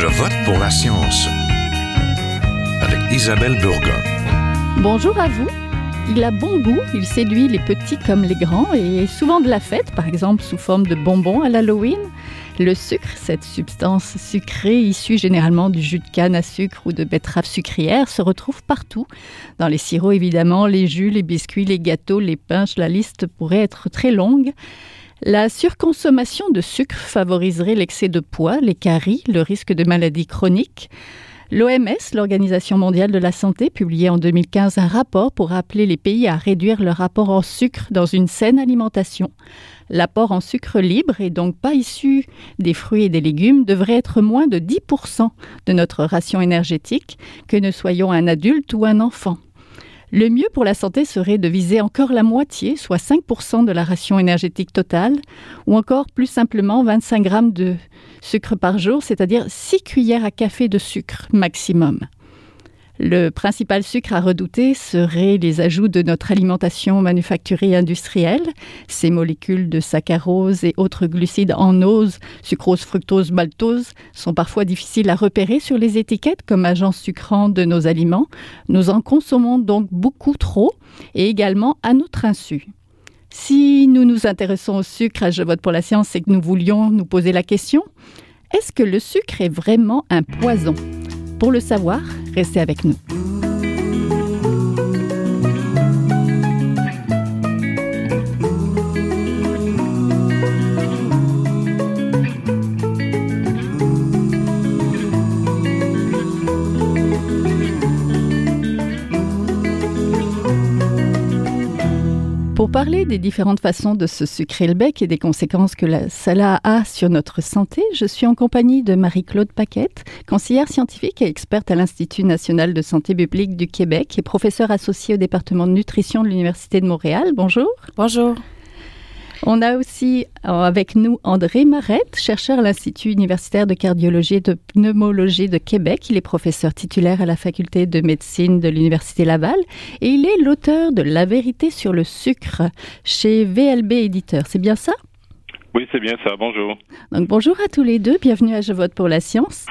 Je vote pour la science avec Isabelle Burgon. Bonjour à vous. Il a bon goût, il séduit les petits comme les grands et souvent de la fête, par exemple sous forme de bonbons à l'Halloween. Le sucre, cette substance sucrée issue généralement du jus de canne à sucre ou de betterave sucrière, se retrouve partout. Dans les sirops évidemment, les jus, les biscuits, les gâteaux, les pinches, la liste pourrait être très longue. La surconsommation de sucre favoriserait l'excès de poids, les caries, le risque de maladies chroniques. L'OMS, l'Organisation mondiale de la santé, publiait en 2015 un rapport pour appeler les pays à réduire leur apport en sucre dans une saine alimentation. L'apport en sucre libre, et donc pas issu des fruits et des légumes, devrait être moins de 10% de notre ration énergétique, que ne soyons un adulte ou un enfant. Le mieux pour la santé serait de viser encore la moitié, soit 5% de la ration énergétique totale, ou encore plus simplement 25 grammes de sucre par jour, c'est-à-dire 6 cuillères à café de sucre maximum. Le principal sucre à redouter serait les ajouts de notre alimentation manufacturée industrielle. Ces molécules de saccharose et autres glucides en ose, sucrose, fructose, maltose, sont parfois difficiles à repérer sur les étiquettes comme agents sucrants de nos aliments. Nous en consommons donc beaucoup trop et également à notre insu. Si nous nous intéressons au sucre Je vote pour la science, c'est que nous voulions nous poser la question est-ce que le sucre est vraiment un poison? Pour le savoir, restez avec nous. Parler des différentes façons de se sucrer le bec et des conséquences que cela a sur notre santé, je suis en compagnie de Marie-Claude Paquette, conseillère scientifique et experte à l'Institut national de santé publique du Québec et professeure associée au département de nutrition de l'Université de Montréal. Bonjour. Bonjour. On a aussi euh, avec nous André Marette, chercheur à l'Institut universitaire de cardiologie et de pneumologie de Québec. Il est professeur titulaire à la faculté de médecine de l'Université Laval et il est l'auteur de La vérité sur le sucre chez VLB Éditeur. C'est bien ça? Oui, c'est bien ça. Bonjour. Donc bonjour à tous les deux. Bienvenue à Je vote pour la science.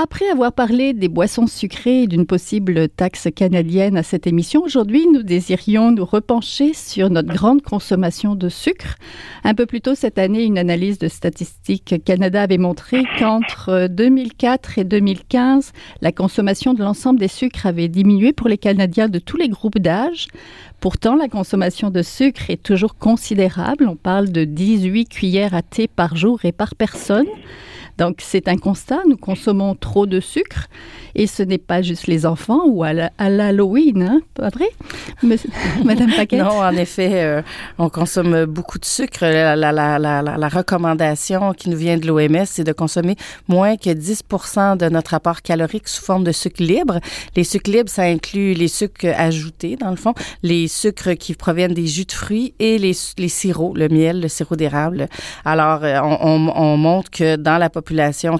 Après avoir parlé des boissons sucrées et d'une possible taxe canadienne à cette émission, aujourd'hui, nous désirions nous repencher sur notre grande consommation de sucre. Un peu plus tôt cette année, une analyse de Statistique Canada avait montré qu'entre 2004 et 2015, la consommation de l'ensemble des sucres avait diminué pour les Canadiens de tous les groupes d'âge. Pourtant, la consommation de sucre est toujours considérable. On parle de 18 cuillères à thé par jour et par personne. Donc, c'est un constat. Nous consommons trop de sucre et ce n'est pas juste les enfants ou à l'Halloween, hein, pas vrai, Madame Paquette? Non, en effet, euh, on consomme beaucoup de sucre. La, recommandation qui nous vient de l'OMS, c'est de consommer moins que 10% de notre apport calorique sous forme de sucre libre. Les sucres libres, ça inclut les sucres ajoutés, dans le fond, les sucres qui proviennent des jus de fruits et les, sirops, le miel, le sirop d'érable. Alors, euh, on montre que dans la population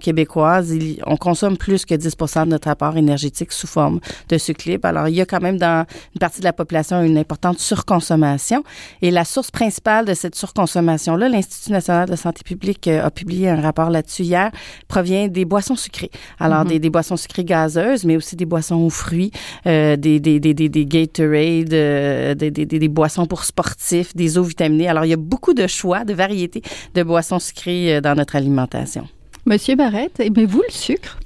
québécoise, il, on consomme plus que 10 de notre apport énergétique sous forme de sucre libre. Alors, il y a quand même dans une partie de la population une importante surconsommation. Et la source principale de cette surconsommation-là, l'Institut national de santé publique euh, a publié un rapport là-dessus hier, provient des boissons sucrées. Alors, mm-hmm. des, des, boissons sucrées gazeuses, mais aussi des boissons aux fruits, euh, des, des, des, des, des Gatorade, euh, des, des, des, boissons pour sportifs, des eaux vitaminées. Alors, il y a beaucoup de choix, de variétés de boissons sucrées euh, dans notre alimentation. Monsieur Barrette, aimez-vous le sucre?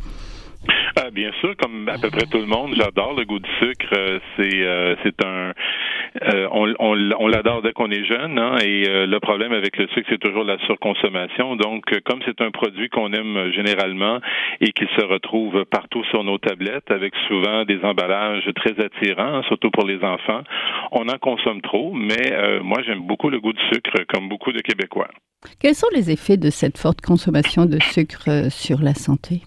Euh, bien sûr, comme à peu près tout le monde, j'adore le goût du sucre. Euh, c'est euh, c'est un on, on, l'adore dès qu'on est jeune, hein, et le problème avec le sucre, c'est toujours la surconsommation. Donc, comme c'est un produit qu'on aime généralement et qui se retrouve partout sur nos tablettes, avec souvent des emballages très attirants, surtout pour les enfants, on en consomme trop. Mais moi, j'aime beaucoup le goût du sucre, comme beaucoup de Québécois. Quels sont les effets de cette forte consommation de sucre sur la santé?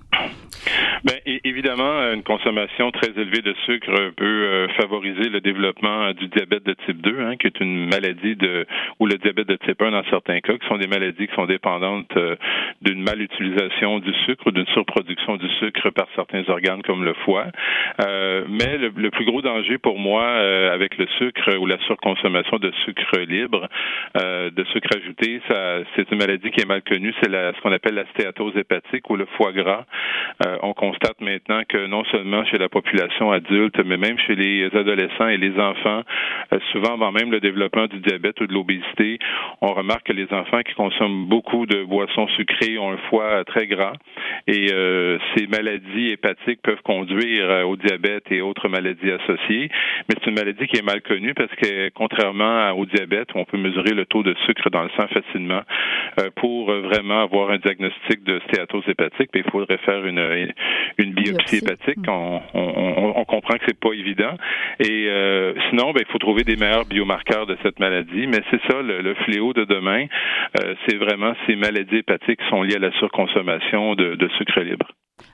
Ben, évidemment, une consommation très élevée de sucre peut euh, favoriser le développement du diabète de type 2, hein, qui est une maladie de ou le diabète de type 1 dans certains cas, qui sont des maladies qui sont dépendantes euh, d'une malutilisation du sucre ou d'une surproduction du sucre par certains organes comme le foie. Euh, mais le, plus gros danger pour moi euh, avec le sucre ou la surconsommation de sucre libre, de sucre ajouté, ça, c'est une maladie qui est mal connue, c'est ce qu'on appelle la stéatose hépatique ou le foie gras. on constate maintenant que non seulement chez la population adulte, mais même chez les adolescents et les enfants, souvent avant même le développement du diabète ou de l'obésité, on remarque que les enfants qui consomment beaucoup de boissons sucrées ont un foie très gras et euh, ces maladies hépatiques peuvent conduire euh, au diabète et autres maladies associées. Mais c'est une maladie qui est mal connue parce que contrairement au diabète, on peut mesurer le taux de sucre dans le sang facilement, euh, pour vraiment avoir un diagnostic de stéatose hépatique, ben, il faudrait faire une, une biopsie hépatique. On, on, on, comprend que c'est pas évident. Et sinon, ben, il faut trouver des meilleurs biomarqueurs de cette maladie. Mais c'est ça le, le fléau de demain, euh, c'est vraiment ces maladies hépatiques qui sont liées à la surconsommation de, de sucre libre.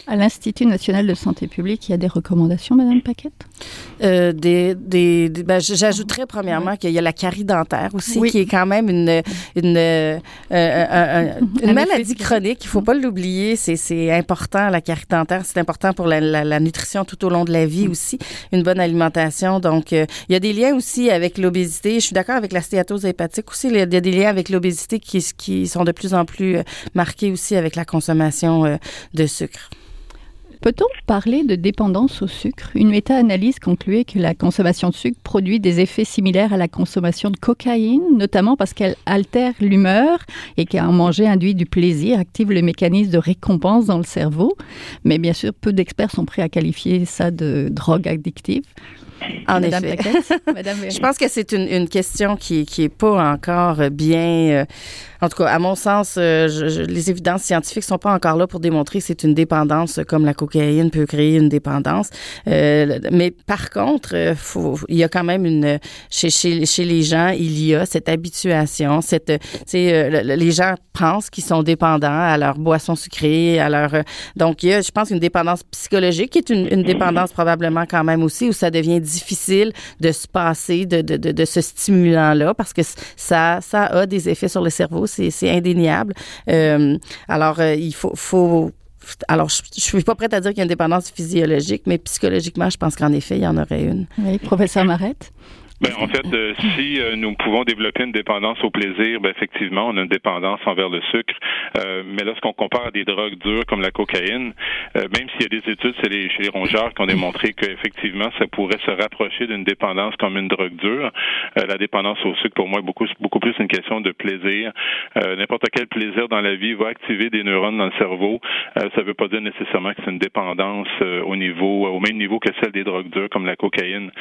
À l'Institut national de santé publique, il y a des recommandations, Madame Paquette? Euh, des, des, ben, J'ajouterais premièrement qu'il y a la carie dentaire aussi, qui est quand même une, une, euh, une maladie chronique. Il faut pas l'oublier. C'est important, la carie dentaire. C'est important pour la, la, nutrition tout au long de la vie mm. aussi. Une bonne alimentation. Donc, euh, il y a des liens aussi avec l'obésité. Je suis d'accord avec la stéatose hépatique aussi. Il y a des liens avec l'obésité qui, qui sont de plus en plus euh, marqués aussi avec la consommation de sucre. Peut-on parler de dépendance au sucre? Une méta-analyse concluait que la consommation de sucre produit des effets similaires à la consommation de cocaïne, notamment parce qu'elle altère l'humeur et qu'en manger induit du plaisir, active le mécanisme de récompense dans le cerveau. Mais bien sûr, peu d'experts sont prêts à qualifier ça de drogue addictive. En effet. je pense que c'est une, une, question qui qui est pas encore bien. Euh, en tout cas, à mon sens, euh, je, les évidences scientifiques sont pas encore là pour démontrer que c'est une dépendance comme la cocaïne peut créer une dépendance. Euh, mais par contre, euh, il y a quand même une chez, les gens, il y a cette habituation, cette, euh, les gens pensent qu'ils sont dépendants à leur boisson sucrée, à leur donc il y a, je pense, une dépendance psychologique qui est une, dépendance probablement quand même aussi où ça devient difficile de se passer de, ce stimulant-là parce que ça, a des effets sur le cerveau, c'est indéniable. Alors, il faut, faut alors, je ne suis pas prête à dire qu'il y a une dépendance physiologique, mais psychologiquement, je pense qu'en effet, il y en aurait une. Oui, professeur Marette? Ben, en fait, euh, si euh, nous pouvons développer une dépendance au plaisir, ben, effectivement, on a une dépendance envers le sucre. Euh, mais lorsqu'on compare à des drogues dures comme la cocaïne, même s'il y a des études chez les, chez les rongeurs qui ont démontré qu'effectivement, ça pourrait se rapprocher d'une dépendance comme une drogue dure, la dépendance au sucre, pour moi, est beaucoup, beaucoup plus une question de plaisir. N'importe quel plaisir dans la vie va activer des neurones dans le cerveau. ça ne veut pas dire nécessairement que c'est une dépendance au niveau, au même niveau que celle des drogues dures comme la cocaïne.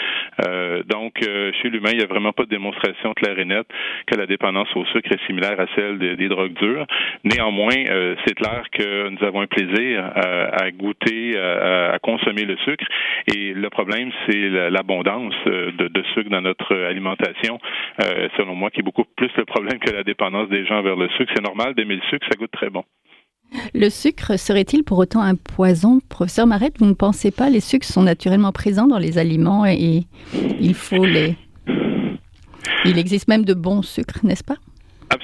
Donc, chez l'humain, il n'y a vraiment pas de démonstration claire et nette que la dépendance au sucre est similaire à celle des, drogues dures. Néanmoins, euh, c'est clair que nous avons un plaisir euh, à, goûter, à, consommer le sucre. Et le problème, c'est l'abondance de, de, sucre dans notre alimentation. Euh, selon moi, qui est beaucoup plus le problème que la dépendance des gens vers le sucre. C'est normal d'aimer le sucre, ça goûte très bon. Le sucre serait-il pour autant un poison? Professeur Marette, vous ne pensez pas les sucres sont naturellement présents dans les aliments et il faut les... Il existe même de bons sucres, n'est-ce pas?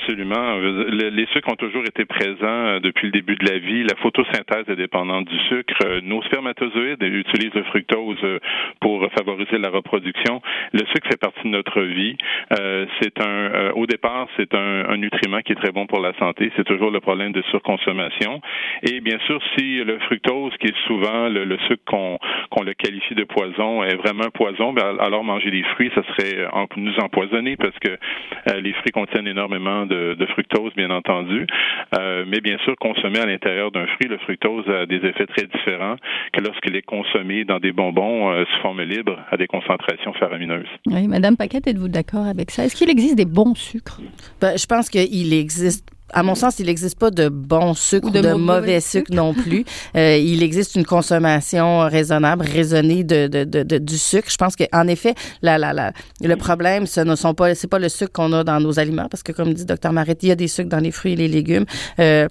Absolument. Les sucres ont toujours été présents euh, depuis le début de la vie. La photosynthèse est dépendante du sucre. Euh, nos spermatozoïdes utilisent le fructose euh, pour favoriser la reproduction. Le sucre fait partie de notre vie. C'est un, au départ, c'est un, un, nutriment qui est très bon pour la santé. C'est toujours le problème de surconsommation. Et bien sûr, si le fructose, qui est souvent le, sucre qu'on le qualifie de poison, est vraiment poison, ben, alors manger des fruits, ça serait nous empoisonner parce que les fruits contiennent énormément de, fructose, bien entendu. Euh, mais bien sûr, consommé à l'intérieur d'un fruit, le fructose a des effets très différents que lorsqu'il est consommé dans des bonbons euh, sous forme libre à des concentrations faramineuses. Oui, Madame Paquette, êtes-vous d'accord avec ça? Est-ce qu'il existe des bons sucres? Ben, je pense qu'il existe à mon sens, il n'existe pas de bon sucre ou de, mauvais sucre, non plus. Euh, il existe une consommation raisonnable, raisonnée de, de, de, du sucre. Je pense qu'en effet, la, la, la, le problème, ce ne sont pas, c'est pas le sucre qu'on a dans nos aliments, parce que comme dit Dr Maretti, il y a des sucres dans les fruits et les légumes. Euh,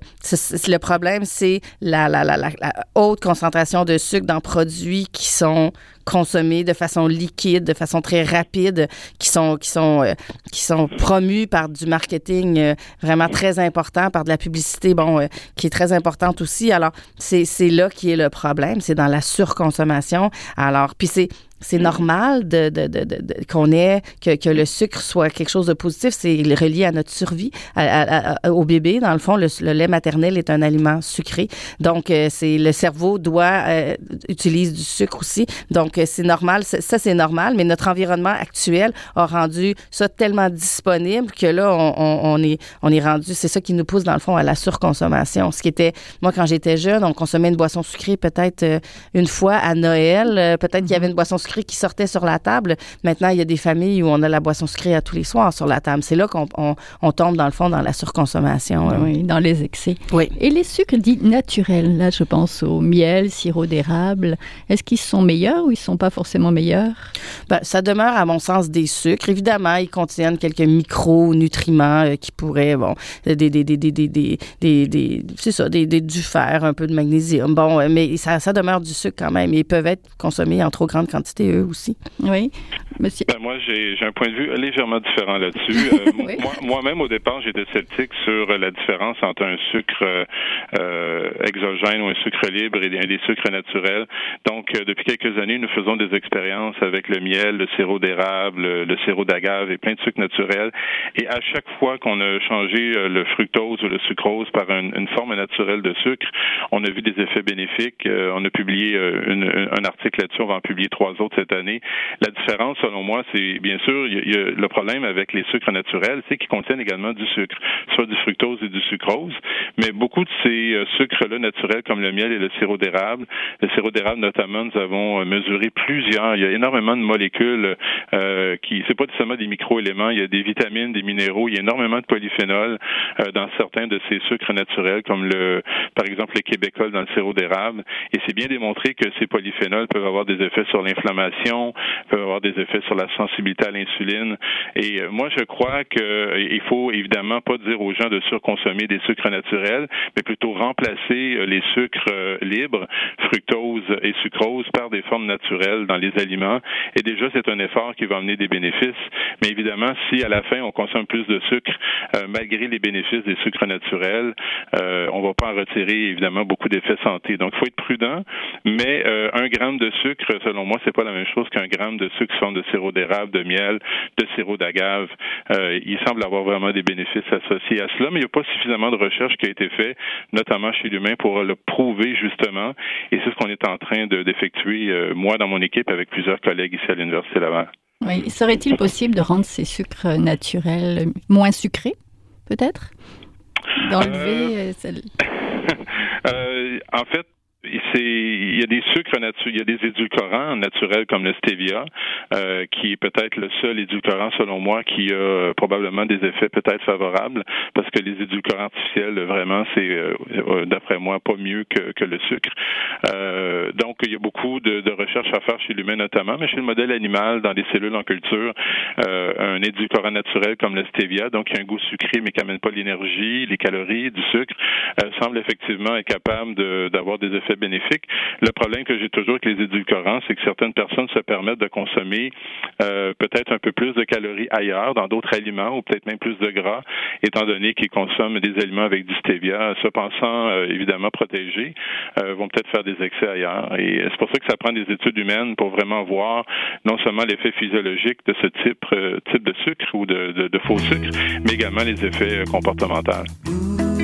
le problème, c'est la, la, la, la, haute concentration de sucre dans produits qui sont consommés de façon liquide, de façon très rapide, qui sont qui sont euh, qui sont promus par du marketing euh, vraiment très important, par de la publicité bon euh, qui est très importante aussi. Alors c'est là qui est le problème, c'est dans la surconsommation. Alors puis c'est c'est normal de, de, de, de qu'on ait que, que, le sucre soit quelque chose de positif. C'est relié à notre survie au bébé. Dans le fond, le, lait maternel est un aliment sucré. Donc, euh, c'est le cerveau doit euh, utilise du sucre aussi. Donc, euh, c'est normal. Ça, c'est normal. Mais notre environnement actuel a rendu ça tellement disponible que là, on, on, est on est rendu. C'est ça qui nous pousse dans le fond à la surconsommation. Ce qui était moi quand j'étais jeune, on consommait une boisson sucrée peut-être une fois à Noël. Peut-être qu'il y avait une boisson sucrée qui sortait sur la table. Maintenant, il y a des familles où on a la boisson sucrée à tous les soirs sur la table. C'est là qu'on on, tombe, dans le fond, dans la surconsommation. Oui, dans les excès. Oui. Et les sucres dits naturels, là, je pense au miel, sirop d'érable, est-ce qu'ils sont meilleurs ou ils sont pas forcément meilleurs? Ben, ça demeure, à mon sens, des sucres. Évidemment, ils contiennent quelques micronutriments euh, qui pourraient, bon, des, des, des, des, des, des, des c'est ça, des, des, du fer, un peu de magnésium. Bon, euh, mais ça, ça demeure du sucre quand même. Ils peuvent être consommés en trop grande quantité eux aussi. Oui. Monsieur. Ben, moi, j'ai un point de vue légèrement différent là-dessus. Euh, moi-même, au départ, j'étais sceptique sur la différence entre un sucre euh, exogène ou un sucre libre et des, sucres naturels. Donc, euh, depuis quelques années, nous faisons des expériences avec le miel, le sirop d'érable, le, sirop d'agave et plein de sucres naturels. Et à chaque fois qu'on a changé le fructose ou le sucrose par une, forme naturelle de sucre, on a vu des effets bénéfiques. on a publié un article là-dessus. On va en publier trois autres cette année. La différence, selon moi, c'est bien sûr, il y, a, le problème avec les sucres naturels, c'est qu'ils contiennent également du sucre, soit du fructose et du sucrose, mais beaucoup de ces euh, sucres-là naturels, comme le miel et le sirop d'érable, le sirop d'érable notamment, nous avons euh, mesuré plusieurs. Il y a énormément de molécules euh, qui, c'est pas seulement des micro-éléments, il y a des vitamines, des minéraux, il y a énormément de polyphénols euh, dans certains de ces sucres naturels, comme le, par exemple, les québécois dans le sirop d'érable. Et c'est bien démontré que ces polyphénols peuvent avoir des effets sur l'inflammation, peuvent avoir des effets sur la sensibilité à l'insuline. Et euh, moi, je crois qu'il euh, faut évidemment pas dire aux gens de surconsommer des sucres naturels, mais plutôt remplacer euh, les sucres libres, fructose et sucrose, par des formes naturelles dans les aliments. Et déjà, c'est un effort qui va amener des bénéfices. Mais évidemment, si à la fin on consomme plus de sucre, malgré les bénéfices des sucres naturels, euh, on va pas en retirer évidemment beaucoup d'effets santé. Donc, il faut être prudent. Mais un gramme de sucre, selon moi, c'est pas la même chose qu'un gramme de sucre sont de sirop d'érable, de miel, de sirop d'agave. Euh, il semble avoir vraiment des bénéfices associés à cela, mais il n'y a pas suffisamment de recherche qui a été faite, notamment chez l'humain, pour le prouver justement. Et c'est ce qu'on est en train d'effectuer, euh, moi, dans mon équipe, avec plusieurs collègues ici à l'Université Laval. Oui. Serait-il possible de rendre ces sucres naturels moins sucrés, peut-être? D'enlever. Euh, en fait, il y a des sucres naturels, il y a des édulcorants naturels comme le stevia, euh, qui est peut-être le seul édulcorant selon moi qui a probablement des effets peut-être favorables, parce que les édulcorants artificiels, vraiment, c'est euh, euh, d'après moi pas mieux que, que le sucre. Euh, donc il y a beaucoup de, de recherches à faire chez l'humain notamment, mais chez le modèle animal, dans les cellules en culture, un édulcorant naturel comme le stevia, donc qui a un goût sucré mais qui n'amène pas l'énergie, les calories, du sucre, semble effectivement être capable d'avoir des effets bénéfique. Le problème que j'ai toujours avec les édulcorants, c'est que certaines personnes se permettent de consommer euh, peut-être un peu plus de calories ailleurs, dans d'autres aliments, ou peut-être même plus de gras, étant donné qu'ils consomment des aliments avec du stevia, se pensant euh, évidemment protégés, euh, vont peut-être faire des excès ailleurs. Et c'est pour ça que ça prend des études humaines pour vraiment voir non seulement l'effet physiologique de ce type, type de sucre ou de, de faux sucre, mais également les effets comportementaux.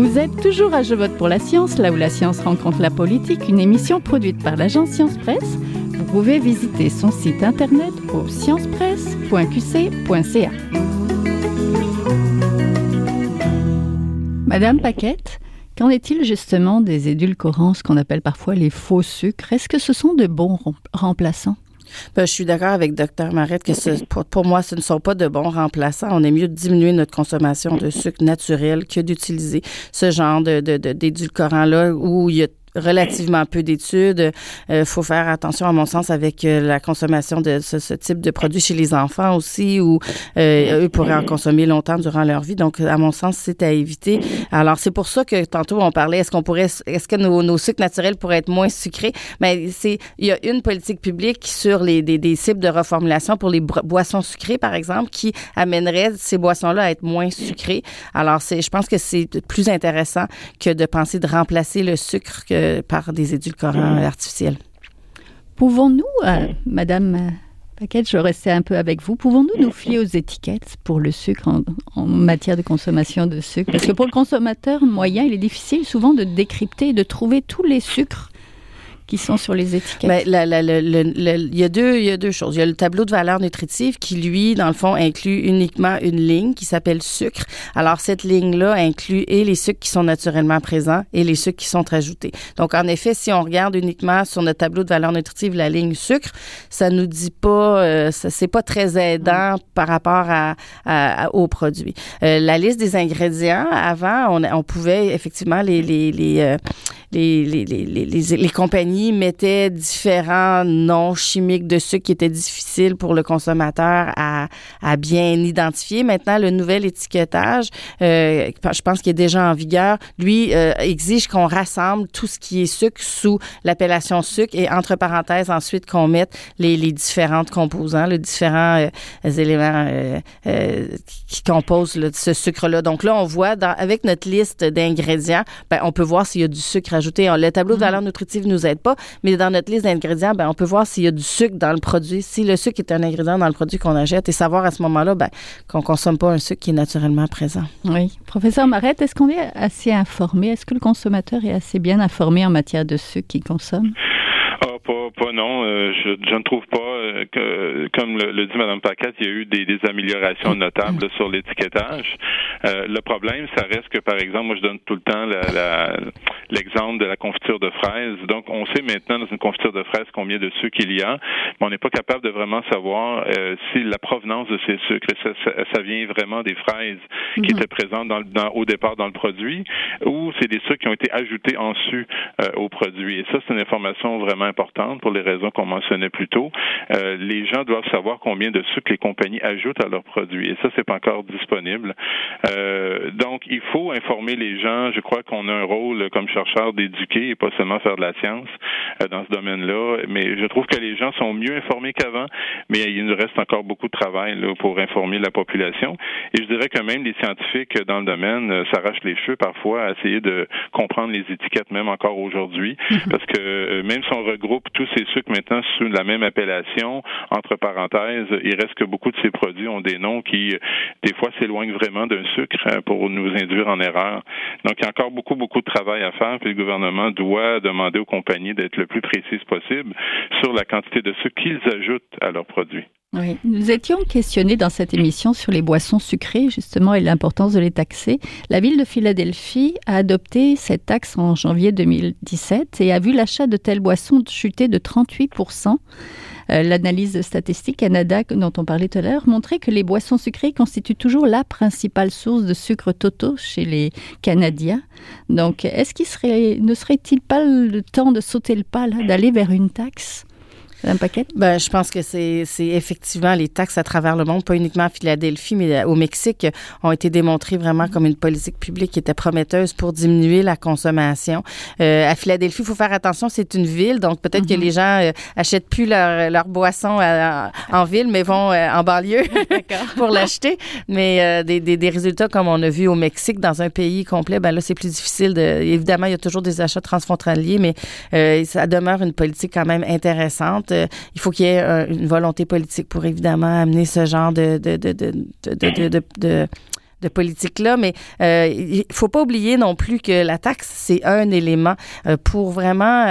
Vous êtes toujours à Je vote pour la science, là où la science rencontre la politique, une émission produite par l'agence Science Presse. Vous pouvez visiter son site internet au sciencepresse.qc.ca. Madame Paquette, qu'en est-il justement des édulcorants, ce qu'on appelle parfois les faux sucres? Est-ce que ce sont de bons remplaçants? Ben, je suis d'accord avec Dr. Marette que ce, pour, moi, ce ne sont pas de bons remplaçants. On est mieux de diminuer notre consommation de sucre naturel que d'utiliser ce genre de, de, d'édulcorant-là où il y a relativement peu d'études. Il euh, faut faire attention, à mon sens, avec euh, la consommation de ce, type de produits chez les enfants aussi, où euh, eux pourraient en consommer longtemps durant leur vie. Donc, à mon sens, c'est à éviter. Alors, c'est pour ça que tantôt on parlait, est-ce qu'on pourrait, est-ce que nos, nos, sucres naturels pourraient être moins sucrés? Mais ben, c'est, il y a une politique publique sur les des, des cibles de reformulation pour les boissons sucrées, par exemple, qui amènerait ces boissons-là à être moins sucrées. Alors, c'est, je pense que c'est plus intéressant que de penser de remplacer le sucre que par des édulcorants artificiels. Pouvons-nous, euh, Madame euh, Paquette, je restais un peu avec vous, pouvons-nous nous fier aux étiquettes pour le sucre en, en, matière de consommation de sucre? Parce que pour le consommateur moyen, il est difficile souvent de décrypter et de trouver tous les sucres qui sont sur les étiquettes? Il, y a deux, y a deux choses. Il y a le tableau de valeur nutritive qui, lui, dans le fond, inclut uniquement une ligne qui s'appelle sucre. Alors, cette ligne-là inclut et les sucres qui sont naturellement présents et les sucres qui sont ajoutés. Donc, en effet, si on regarde uniquement sur notre tableau de valeur nutritive la ligne sucre, ça nous dit pas, euh, c'est pas très aidant par rapport à, aux produits. Euh, la liste des ingrédients, avant, on, on pouvait effectivement les, les, les, euh, les, les, les, les, compagnies mettaient différents noms chimiques de sucre qui étaient difficiles pour le consommateur à, à bien identifier. Maintenant, le nouvel étiquetage, euh, je pense qu'il est déjà en vigueur, lui euh, exige qu'on rassemble tout ce qui est sucre sous l'appellation sucre et entre parenthèses ensuite qu'on mette les, les différentes composants, les différents euh, éléments euh, qui composent ce sucre-là. Donc là, on voit dans, avec notre liste d'ingrédients, ben, on peut voir s'il y a du sucre le tableau de valeur nutritive ne nous aide pas, mais dans notre liste d'ingrédients, ben, on peut voir s'il y a du sucre dans le produit. Si le sucre est un ingrédient dans le produit qu'on achète et savoir à ce moment-là ben, qu'on consomme pas un sucre qui est naturellement présent. Oui. Professeur Marette, est-ce qu'on est assez informé? Est-ce que le consommateur est assez bien informé en matière de sucre qu'il consomme? Pas, non. Euh, je, je, ne trouve pas euh, que, comme le, dit Mme Paquette, il y a eu des, des améliorations notables sur l'étiquetage. Euh, le problème, ça reste que, par exemple, moi, je donne tout le temps l'exemple de la confiture de fraises. Donc, on sait maintenant dans une confiture de fraises combien de sucre il y a, mais on n'est pas capable de vraiment savoir si la provenance de ces sucres, ça, ça, vient vraiment des fraises qui mm-hmm. étaient présentes dans, dans, au départ dans le produit, ou c'est des sucres qui ont été ajoutés en su au produit. Et ça, c'est une information vraiment importante pour les raisons qu'on mentionnait plus tôt. Euh, les gens doivent savoir combien de sucre les compagnies ajoutent à leurs produits. Et ça, c'est pas encore disponible. Euh, donc, il faut informer les gens. Je crois qu'on a un rôle comme chercheur d'éduquer et pas seulement faire de la science euh, dans ce domaine-là. Mais je trouve que les gens sont mieux informés qu'avant, mais il nous reste encore beaucoup de travail là, pour informer la population. Et je dirais que même les scientifiques dans le domaine s'arrachent les cheveux parfois à essayer de comprendre les étiquettes, même encore aujourd'hui, parce que même si on regroupe tous ces sucres maintenant sous la même appellation, entre parenthèses, il reste que beaucoup de ces produits ont des noms qui, des fois, s'éloignent vraiment d'un sucre hein, pour nous induire en erreur. Donc, il y a encore beaucoup, beaucoup de travail à faire, puis le gouvernement doit demander aux compagnies d'être le plus précises possible sur la quantité de sucre qu'ils ajoutent à leurs produits. Oui. Nous étions questionnés dans cette émission sur les boissons sucrées, justement, et l'importance de les taxer. La ville de Philadelphie a adopté cette taxe en janvier 2017 et a vu l'achat de telles boissons chuter de 38 euh, L'analyse Statistique Canada, dont on parlait tout à l'heure, montrait que les boissons sucrées constituent toujours la principale source de sucre totaux chez les Canadiens. Donc, est-ce qu'il ne serait-il pas le temps de sauter le pas, d'aller vers une taxe? Ben, je pense que c'est, c'est effectivement les taxes à travers le monde, pas uniquement à Philadelphie, mais au Mexique, ont été démontrées vraiment comme une politique publique qui était prometteuse pour diminuer la consommation. Euh, à Philadelphie, il faut faire attention, c'est une ville, donc peut-être que mm-hmm. les gens euh, achètent plus leur, leur boisson en ville, mais vont euh, en banlieue pour l'acheter. Mais euh, des, des, des, résultats comme on a vu au Mexique, dans un pays complet, ben là, c'est plus difficile. De, évidemment, il y a toujours des achats transfrontaliers, mais ça demeure une politique quand même intéressante. Euh, il faut qu'il y ait une volonté politique pour évidemment amener ce genre de politique-là, mais euh, il faut pas oublier non plus que la taxe, c'est un élément euh, pour vraiment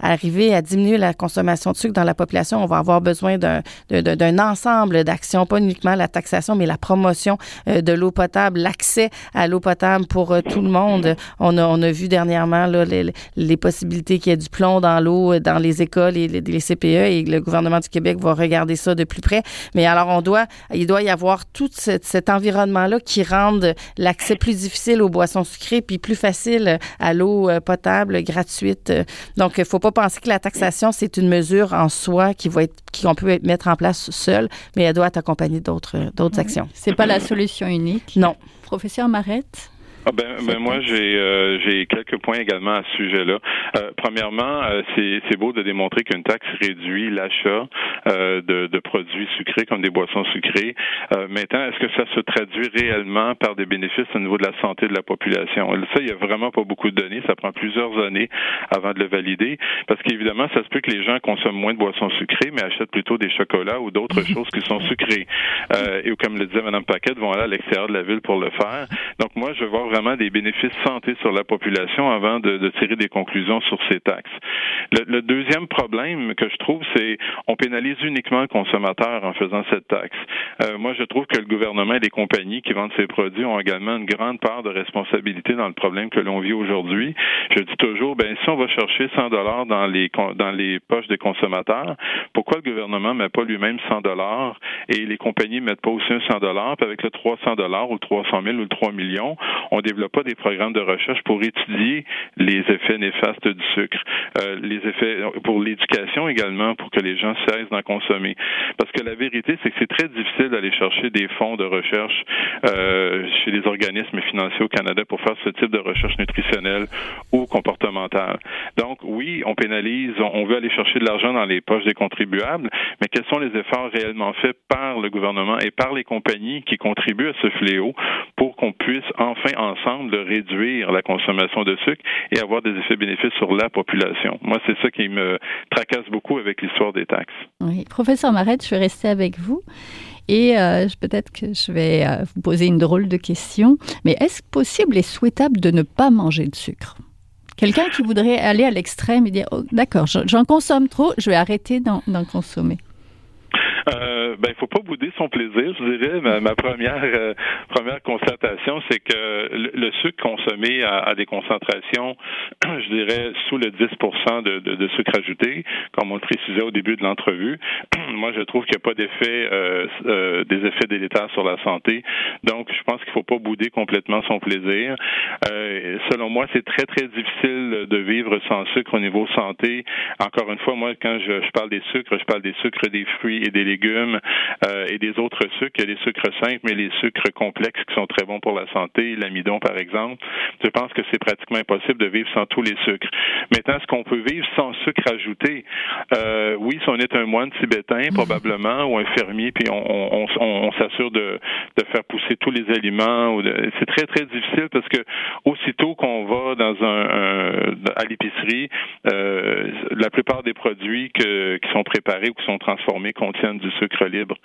arriver à diminuer la consommation de sucre dans la population. On va avoir besoin d'un ensemble d'actions, pas uniquement la taxation, mais la promotion de l'eau potable, l'accès à l'eau potable pour tout le monde. On a, on a vu dernièrement là, les, les possibilités qu'il y ait du plomb dans l'eau dans les écoles et les, les CPE et le gouvernement du Québec va regarder ça de plus près. Mais alors, on doit, il doit y avoir tout cet, environnement-là qui rende l'accès plus difficile aux boissons sucrées puis plus facile à l'eau euh, potable gratuite. Donc, il faut pas penser que la taxation, c'est une mesure en soi qui va être, qu'on peut mettre en place seule, mais elle doit être accompagnée d'autres, d'autres actions. C'est pas la solution unique? Non. Professeur Marette? Ah ben, ben moi j'ai euh, j'ai quelques points également à ce sujet-là. Euh, premièrement, euh, c'est c'est beau de démontrer qu'une taxe réduit l'achat euh, de, de produits sucrés comme des boissons sucrées. maintenant, est-ce que ça se traduit réellement par des bénéfices au niveau de la santé de la population? Ça, il y a vraiment pas beaucoup de données. Ça prend plusieurs années avant de le valider, parce qu'évidemment, ça se peut que les gens consomment moins de boissons sucrées, mais achètent plutôt des chocolats ou d'autres choses qui sont sucrées. et comme le disait Mme Paquette, vont aller à l'extérieur de la ville pour le faire. Donc moi, je veux voir vraiment des bénéfices santé sur la population avant de, tirer des conclusions sur ces taxes. Le, le deuxième problème que je trouve, c'est on pénalise uniquement le consommateur en faisant cette taxe. Euh, moi, je trouve que le gouvernement et les compagnies qui vendent ces produits ont également une grande part de responsabilité dans le problème que l'on vit aujourd'hui. Je dis toujours, ben si on va chercher 100 dollars dans les dans les poches des consommateurs, pourquoi le gouvernement met pas lui-même 100 dollars et les compagnies mettent pas aussi un 100 dollars, avec le 300 dollars ou le 300 000 ou le 3 millions, on développe pas des programmes de recherche pour étudier les effets néfastes du sucre, euh, les effets pour l'éducation également, pour que les gens cessent d'en consommer. Parce que la vérité, c'est que c'est très difficile d'aller chercher des fonds de recherche euh, chez les organismes financiers au Canada pour faire ce type de recherche nutritionnelle ou comportementale. Donc, oui, on pénalise, on veut aller chercher de l'argent dans les poches des contribuables, mais quels sont les efforts réellement faits par le gouvernement et par les compagnies qui contribuent à ce fléau pour qu'on puisse enfin ensemble réduire la consommation de sucre et avoir des effets bénéfices sur la population. Moi, c'est ça qui me tracasse beaucoup avec l'histoire des taxes. Oui. Professeur Marette, je vais rester avec vous. Et euh, peut-être que je vais euh, vous poser une drôle de question, mais est-ce possible et souhaitable de ne pas manger de sucre? Quelqu'un qui voudrait aller à l'extrême et dire oh, d'accord, j'en consomme trop, je vais arrêter d'en consommer. Euh, ben, il faut pas bouder son plaisir, je dirais. Ma, première euh, première constatation, c'est que le, sucre consommé à, des concentrations, je dirais, sous le 10 de, de, de, sucre ajouté, comme on le précisait au début de l'entrevue, moi, je trouve qu'il n'y a pas d'effet, euh, euh, des effets délétères sur la santé. Donc, je pense qu'il faut pas bouder complètement son plaisir. Euh, selon moi, c'est très, très difficile de vivre sans sucre au niveau santé. Encore une fois, moi, quand je, je parle des sucres, je parle des sucres des fruits et des légumes euh, et des autres sucres. Il y a des sucres simples, mais les sucres complexes qui sont très bons pour la santé, l'amidon par exemple. Je pense que c'est pratiquement impossible de vivre sans tous les sucres. Maintenant, est-ce qu'on peut vivre sans sucre ajouté? Euh, oui, si on est un moine tibétain, probablement, ou un fermier, puis on, on, on, s'assure de, de faire pousser tous les aliments. C'est très, très difficile parce que aussitôt qu'on va dans un, à l'épicerie, euh, la plupart des produits que, qui sont préparés ou qui sont transformés contiennent du sucre libre.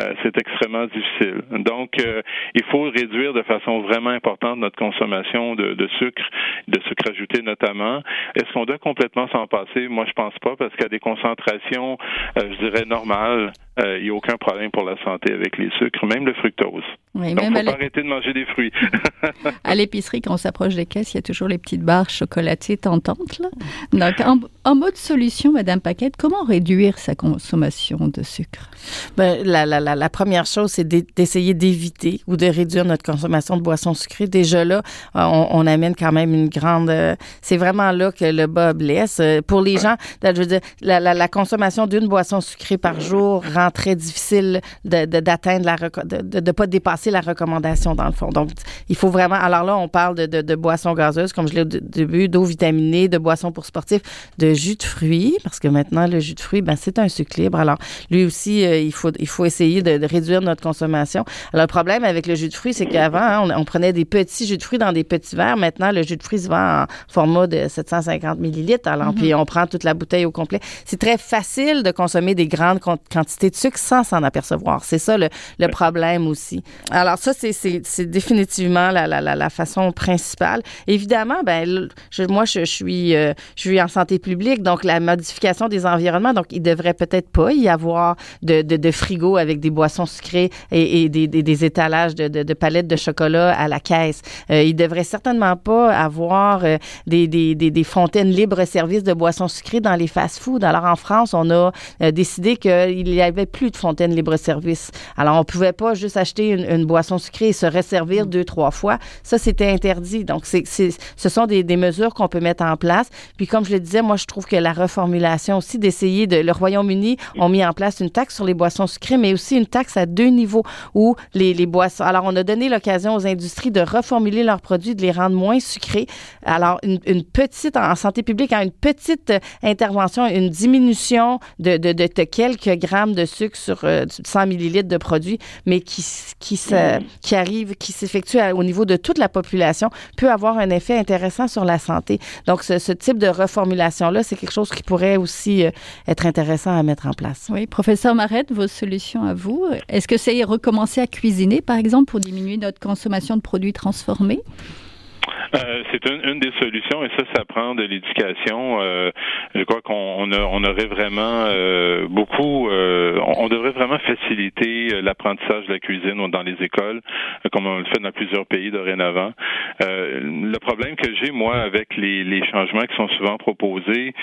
Euh, c'est extrêmement difficile. Donc, euh, il faut réduire de façon vraiment importante notre consommation de, de sucre, de sucre ajouté notamment. Est-ce qu'on doit complètement s'en passer? Moi, je pense pas parce qu'à des concentrations, euh, je dirais, normales, il n'y a aucun problème pour la santé avec les sucres, même le fructose. Oui, Donc, faut pas arrêter de manger des fruits. à l'épicerie, quand on s'approche des caisses, il y a toujours les petites barres chocolatées tentantes. Là. Donc, en, en, mode solution, Madame Paquette, comment réduire sa consommation de sucre? Ben, la, la, la, la première chose, c'est d'essayer d'éviter ou de réduire notre consommation de boissons sucrées. Déjà là, on, on amène quand même une grande... Euh, c'est vraiment là que le bas blesse. Euh, pour les gens, je veux dire, la, la, la consommation d'une boisson sucrée par jour rend très difficile d'atteindre la... de ne pas dépasser la recommandation, dans le fond. Donc, il faut vraiment... Alors là, on parle de, de, de boissons gazeuses, comme je l'ai au début, d'eau vitaminée, de boissons pour sportifs, de jus de fruits, parce que maintenant, le jus de fruits, ben, c'est un sucre libre. Alors, lui aussi, euh, il faut, il faut essayer de, réduire notre consommation. Alors, le problème avec le jus de fruits, c'est qu'avant, hein, on, prenait des petits jus de fruits dans des petits verres. Maintenant, le jus de fruits se vend en format de 750 millilitres. Alors, mm-hmm. puis on prend toute la bouteille au complet. C'est très facile de consommer des grandes quantités de sucre sans s'en apercevoir. C'est ça le, le problème aussi. Alors ça, c'est définitivement la, la, la, façon principale. Évidemment, ben je, moi, je, suis, euh, je suis en santé publique, donc la modification des environnements, donc il devrait peut-être pas y avoir de, de, de, frigo avec des boissons sucrées et, et des, des, des, étalages de, de, palettes de chocolat à la caisse. Euh, il devrait certainement pas avoir euh, des, des, des, fontaines libre-service de boissons sucrées dans les fast-foods. Alors en France, on a euh, décidé qu'il n'y avait plus de fontaines libre-service. Alors on pouvait pas juste acheter une, une, boisson sucrée et se resservir deux, trois fois. Ça, c'était interdit. Donc, c'est, ce sont des, des mesures qu'on peut mettre en place. Puis comme je le disais, moi, je trouve que la reformulation aussi d'essayer de... Le Royaume-Uni ont mis en place une taxe sur les boissons sucrées, mais aussi une taxe à deux niveaux où les, les boissons... Alors, on a donné l'occasion aux industries de reformuler leurs produits, de les rendre moins sucrés. Alors, une, une petite, en santé publique, une petite intervention, une diminution de, de, de, quelques grammes de sucre sur 100 euh, millilitres de produits, mais qui, qui, se, qui arrive, qui s'effectue au niveau de toute la population, peut avoir un effet intéressant sur la santé. Donc, ce, ce type de reformulation-là, c'est quelque chose qui pourrait aussi euh, être intéressant à mettre en place. Oui, professeur Marette, vos solutions à vous. Est-ce que c'est recommencer à cuisiner, par exemple, pour diminuer notre consommation de produits transformés? Euh, c'est une, des solutions et ça, ça prend de l'éducation. Euh, je crois qu'on on, aurait vraiment euh, beaucoup, on, devrait vraiment faciliter l'apprentissage de la cuisine dans les écoles, comme on le fait dans plusieurs pays dorénavant. le problème que j'ai moi avec les, les, changements qui sont souvent proposés,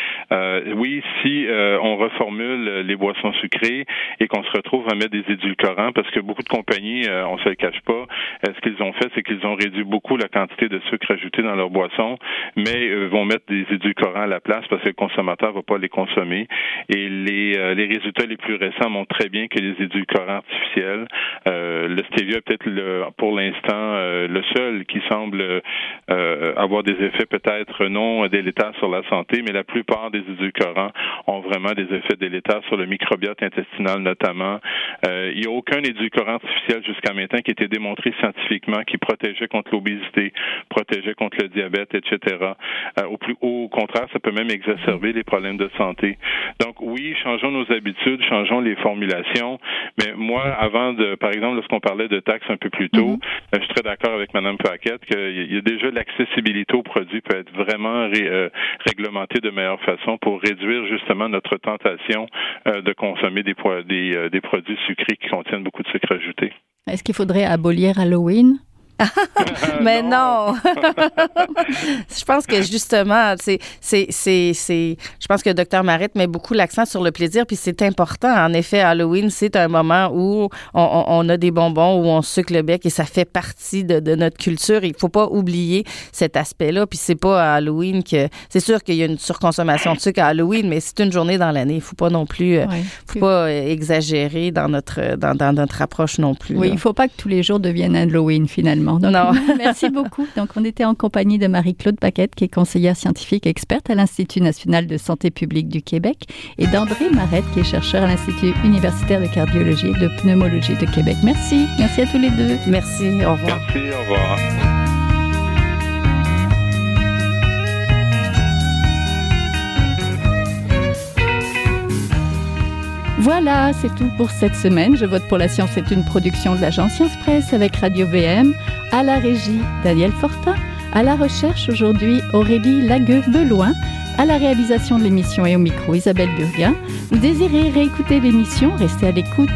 oui, si on reformule les boissons sucrées et qu'on se retrouve à mettre des édulcorants, parce que beaucoup de compagnies, on se le cache pas, ce qu'ils ont fait, c'est qu'ils ont réduit beaucoup la quantité de sucre ajouté dans leur boisson, mais euh, vont mettre des édulcorants à la place parce que le consommateur va pas les consommer. Et les, euh, les résultats les plus récents montrent très bien que les édulcorants artificiels, euh, le stevia est peut-être le, pour l'instant le seul qui semble avoir des effets peut-être non délétères sur la santé, mais la plupart des édulcorants ont vraiment des effets délétères sur le microbiote intestinal notamment. il n'y a aucun édulcorant artificiel jusqu'à maintenant qui été démontré scientifiquement qui protégeait contre l'obésité, protégeait contre le diabète, etc. Euh, au, plus, au contraire, ça peut même exacerber les problèmes de santé. Donc oui, changeons nos habitudes, changeons les formulations. Mais moi, avant de, par exemple, lorsqu'on parlait de taxes un peu plus tôt, mm-hmm. euh, je suis très d'accord avec Mme Paquette qu'il y a déjà l'accessibilité aux produits peut être vraiment ré, euh, réglementée de meilleure façon pour réduire justement notre tentation euh, de consommer des, des, des produits sucrés qui contiennent beaucoup de sucre ajouté. Est-ce qu'il faudrait abolir Halloween? Mais non. je pense que justement, c'est, c'est, c'est, c'est, je pense que le docteur Marette met beaucoup l'accent sur le plaisir, puis c'est important. En effet, Halloween, c'est un moment où on, on, a des bonbons, où on sucre le bec, et ça fait partie de, de notre culture. Il faut pas oublier cet aspect-là. Puis c'est pas à Halloween que, c'est sûr qu'il y a une surconsommation de sucre à Halloween, mais c'est une journée dans l'année. Il faut pas non plus, euh, faut pas exagérer dans notre, dans, dans notre approche non plus. Oui, là. il faut pas que tous les jours deviennent Halloween finalement non. merci beaucoup. Donc, on était en compagnie de Marie-Claude Paquette, qui est conseillère scientifique experte à l'Institut national de santé publique du Québec, et d'André Marette, qui est chercheur à l'Institut universitaire de cardiologie et de pneumologie de Québec. Merci. Merci à tous les deux. Merci. Au revoir. Merci. Au revoir. Voilà, c'est tout pour cette semaine. Je vote pour la science est une production de l'agence Science Presse avec Radio VM, à la régie Daniel Fortin, à la recherche aujourd'hui Aurélie Lagueux-Beloin, à la réalisation de l'émission et au micro Isabelle Burguin. Vous désirez réécouter l'émission, restez à l'écoute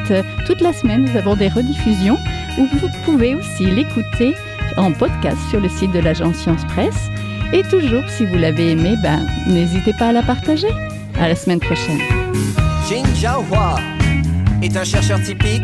toute la semaine. Nous avons des rediffusions où vous pouvez aussi l'écouter en podcast sur le site de l'agence Science Presse. Et toujours, si vous l'avez aimé, ben, n'hésitez pas à la partager. À la semaine prochaine. Jin Jiahua est un chercheur typique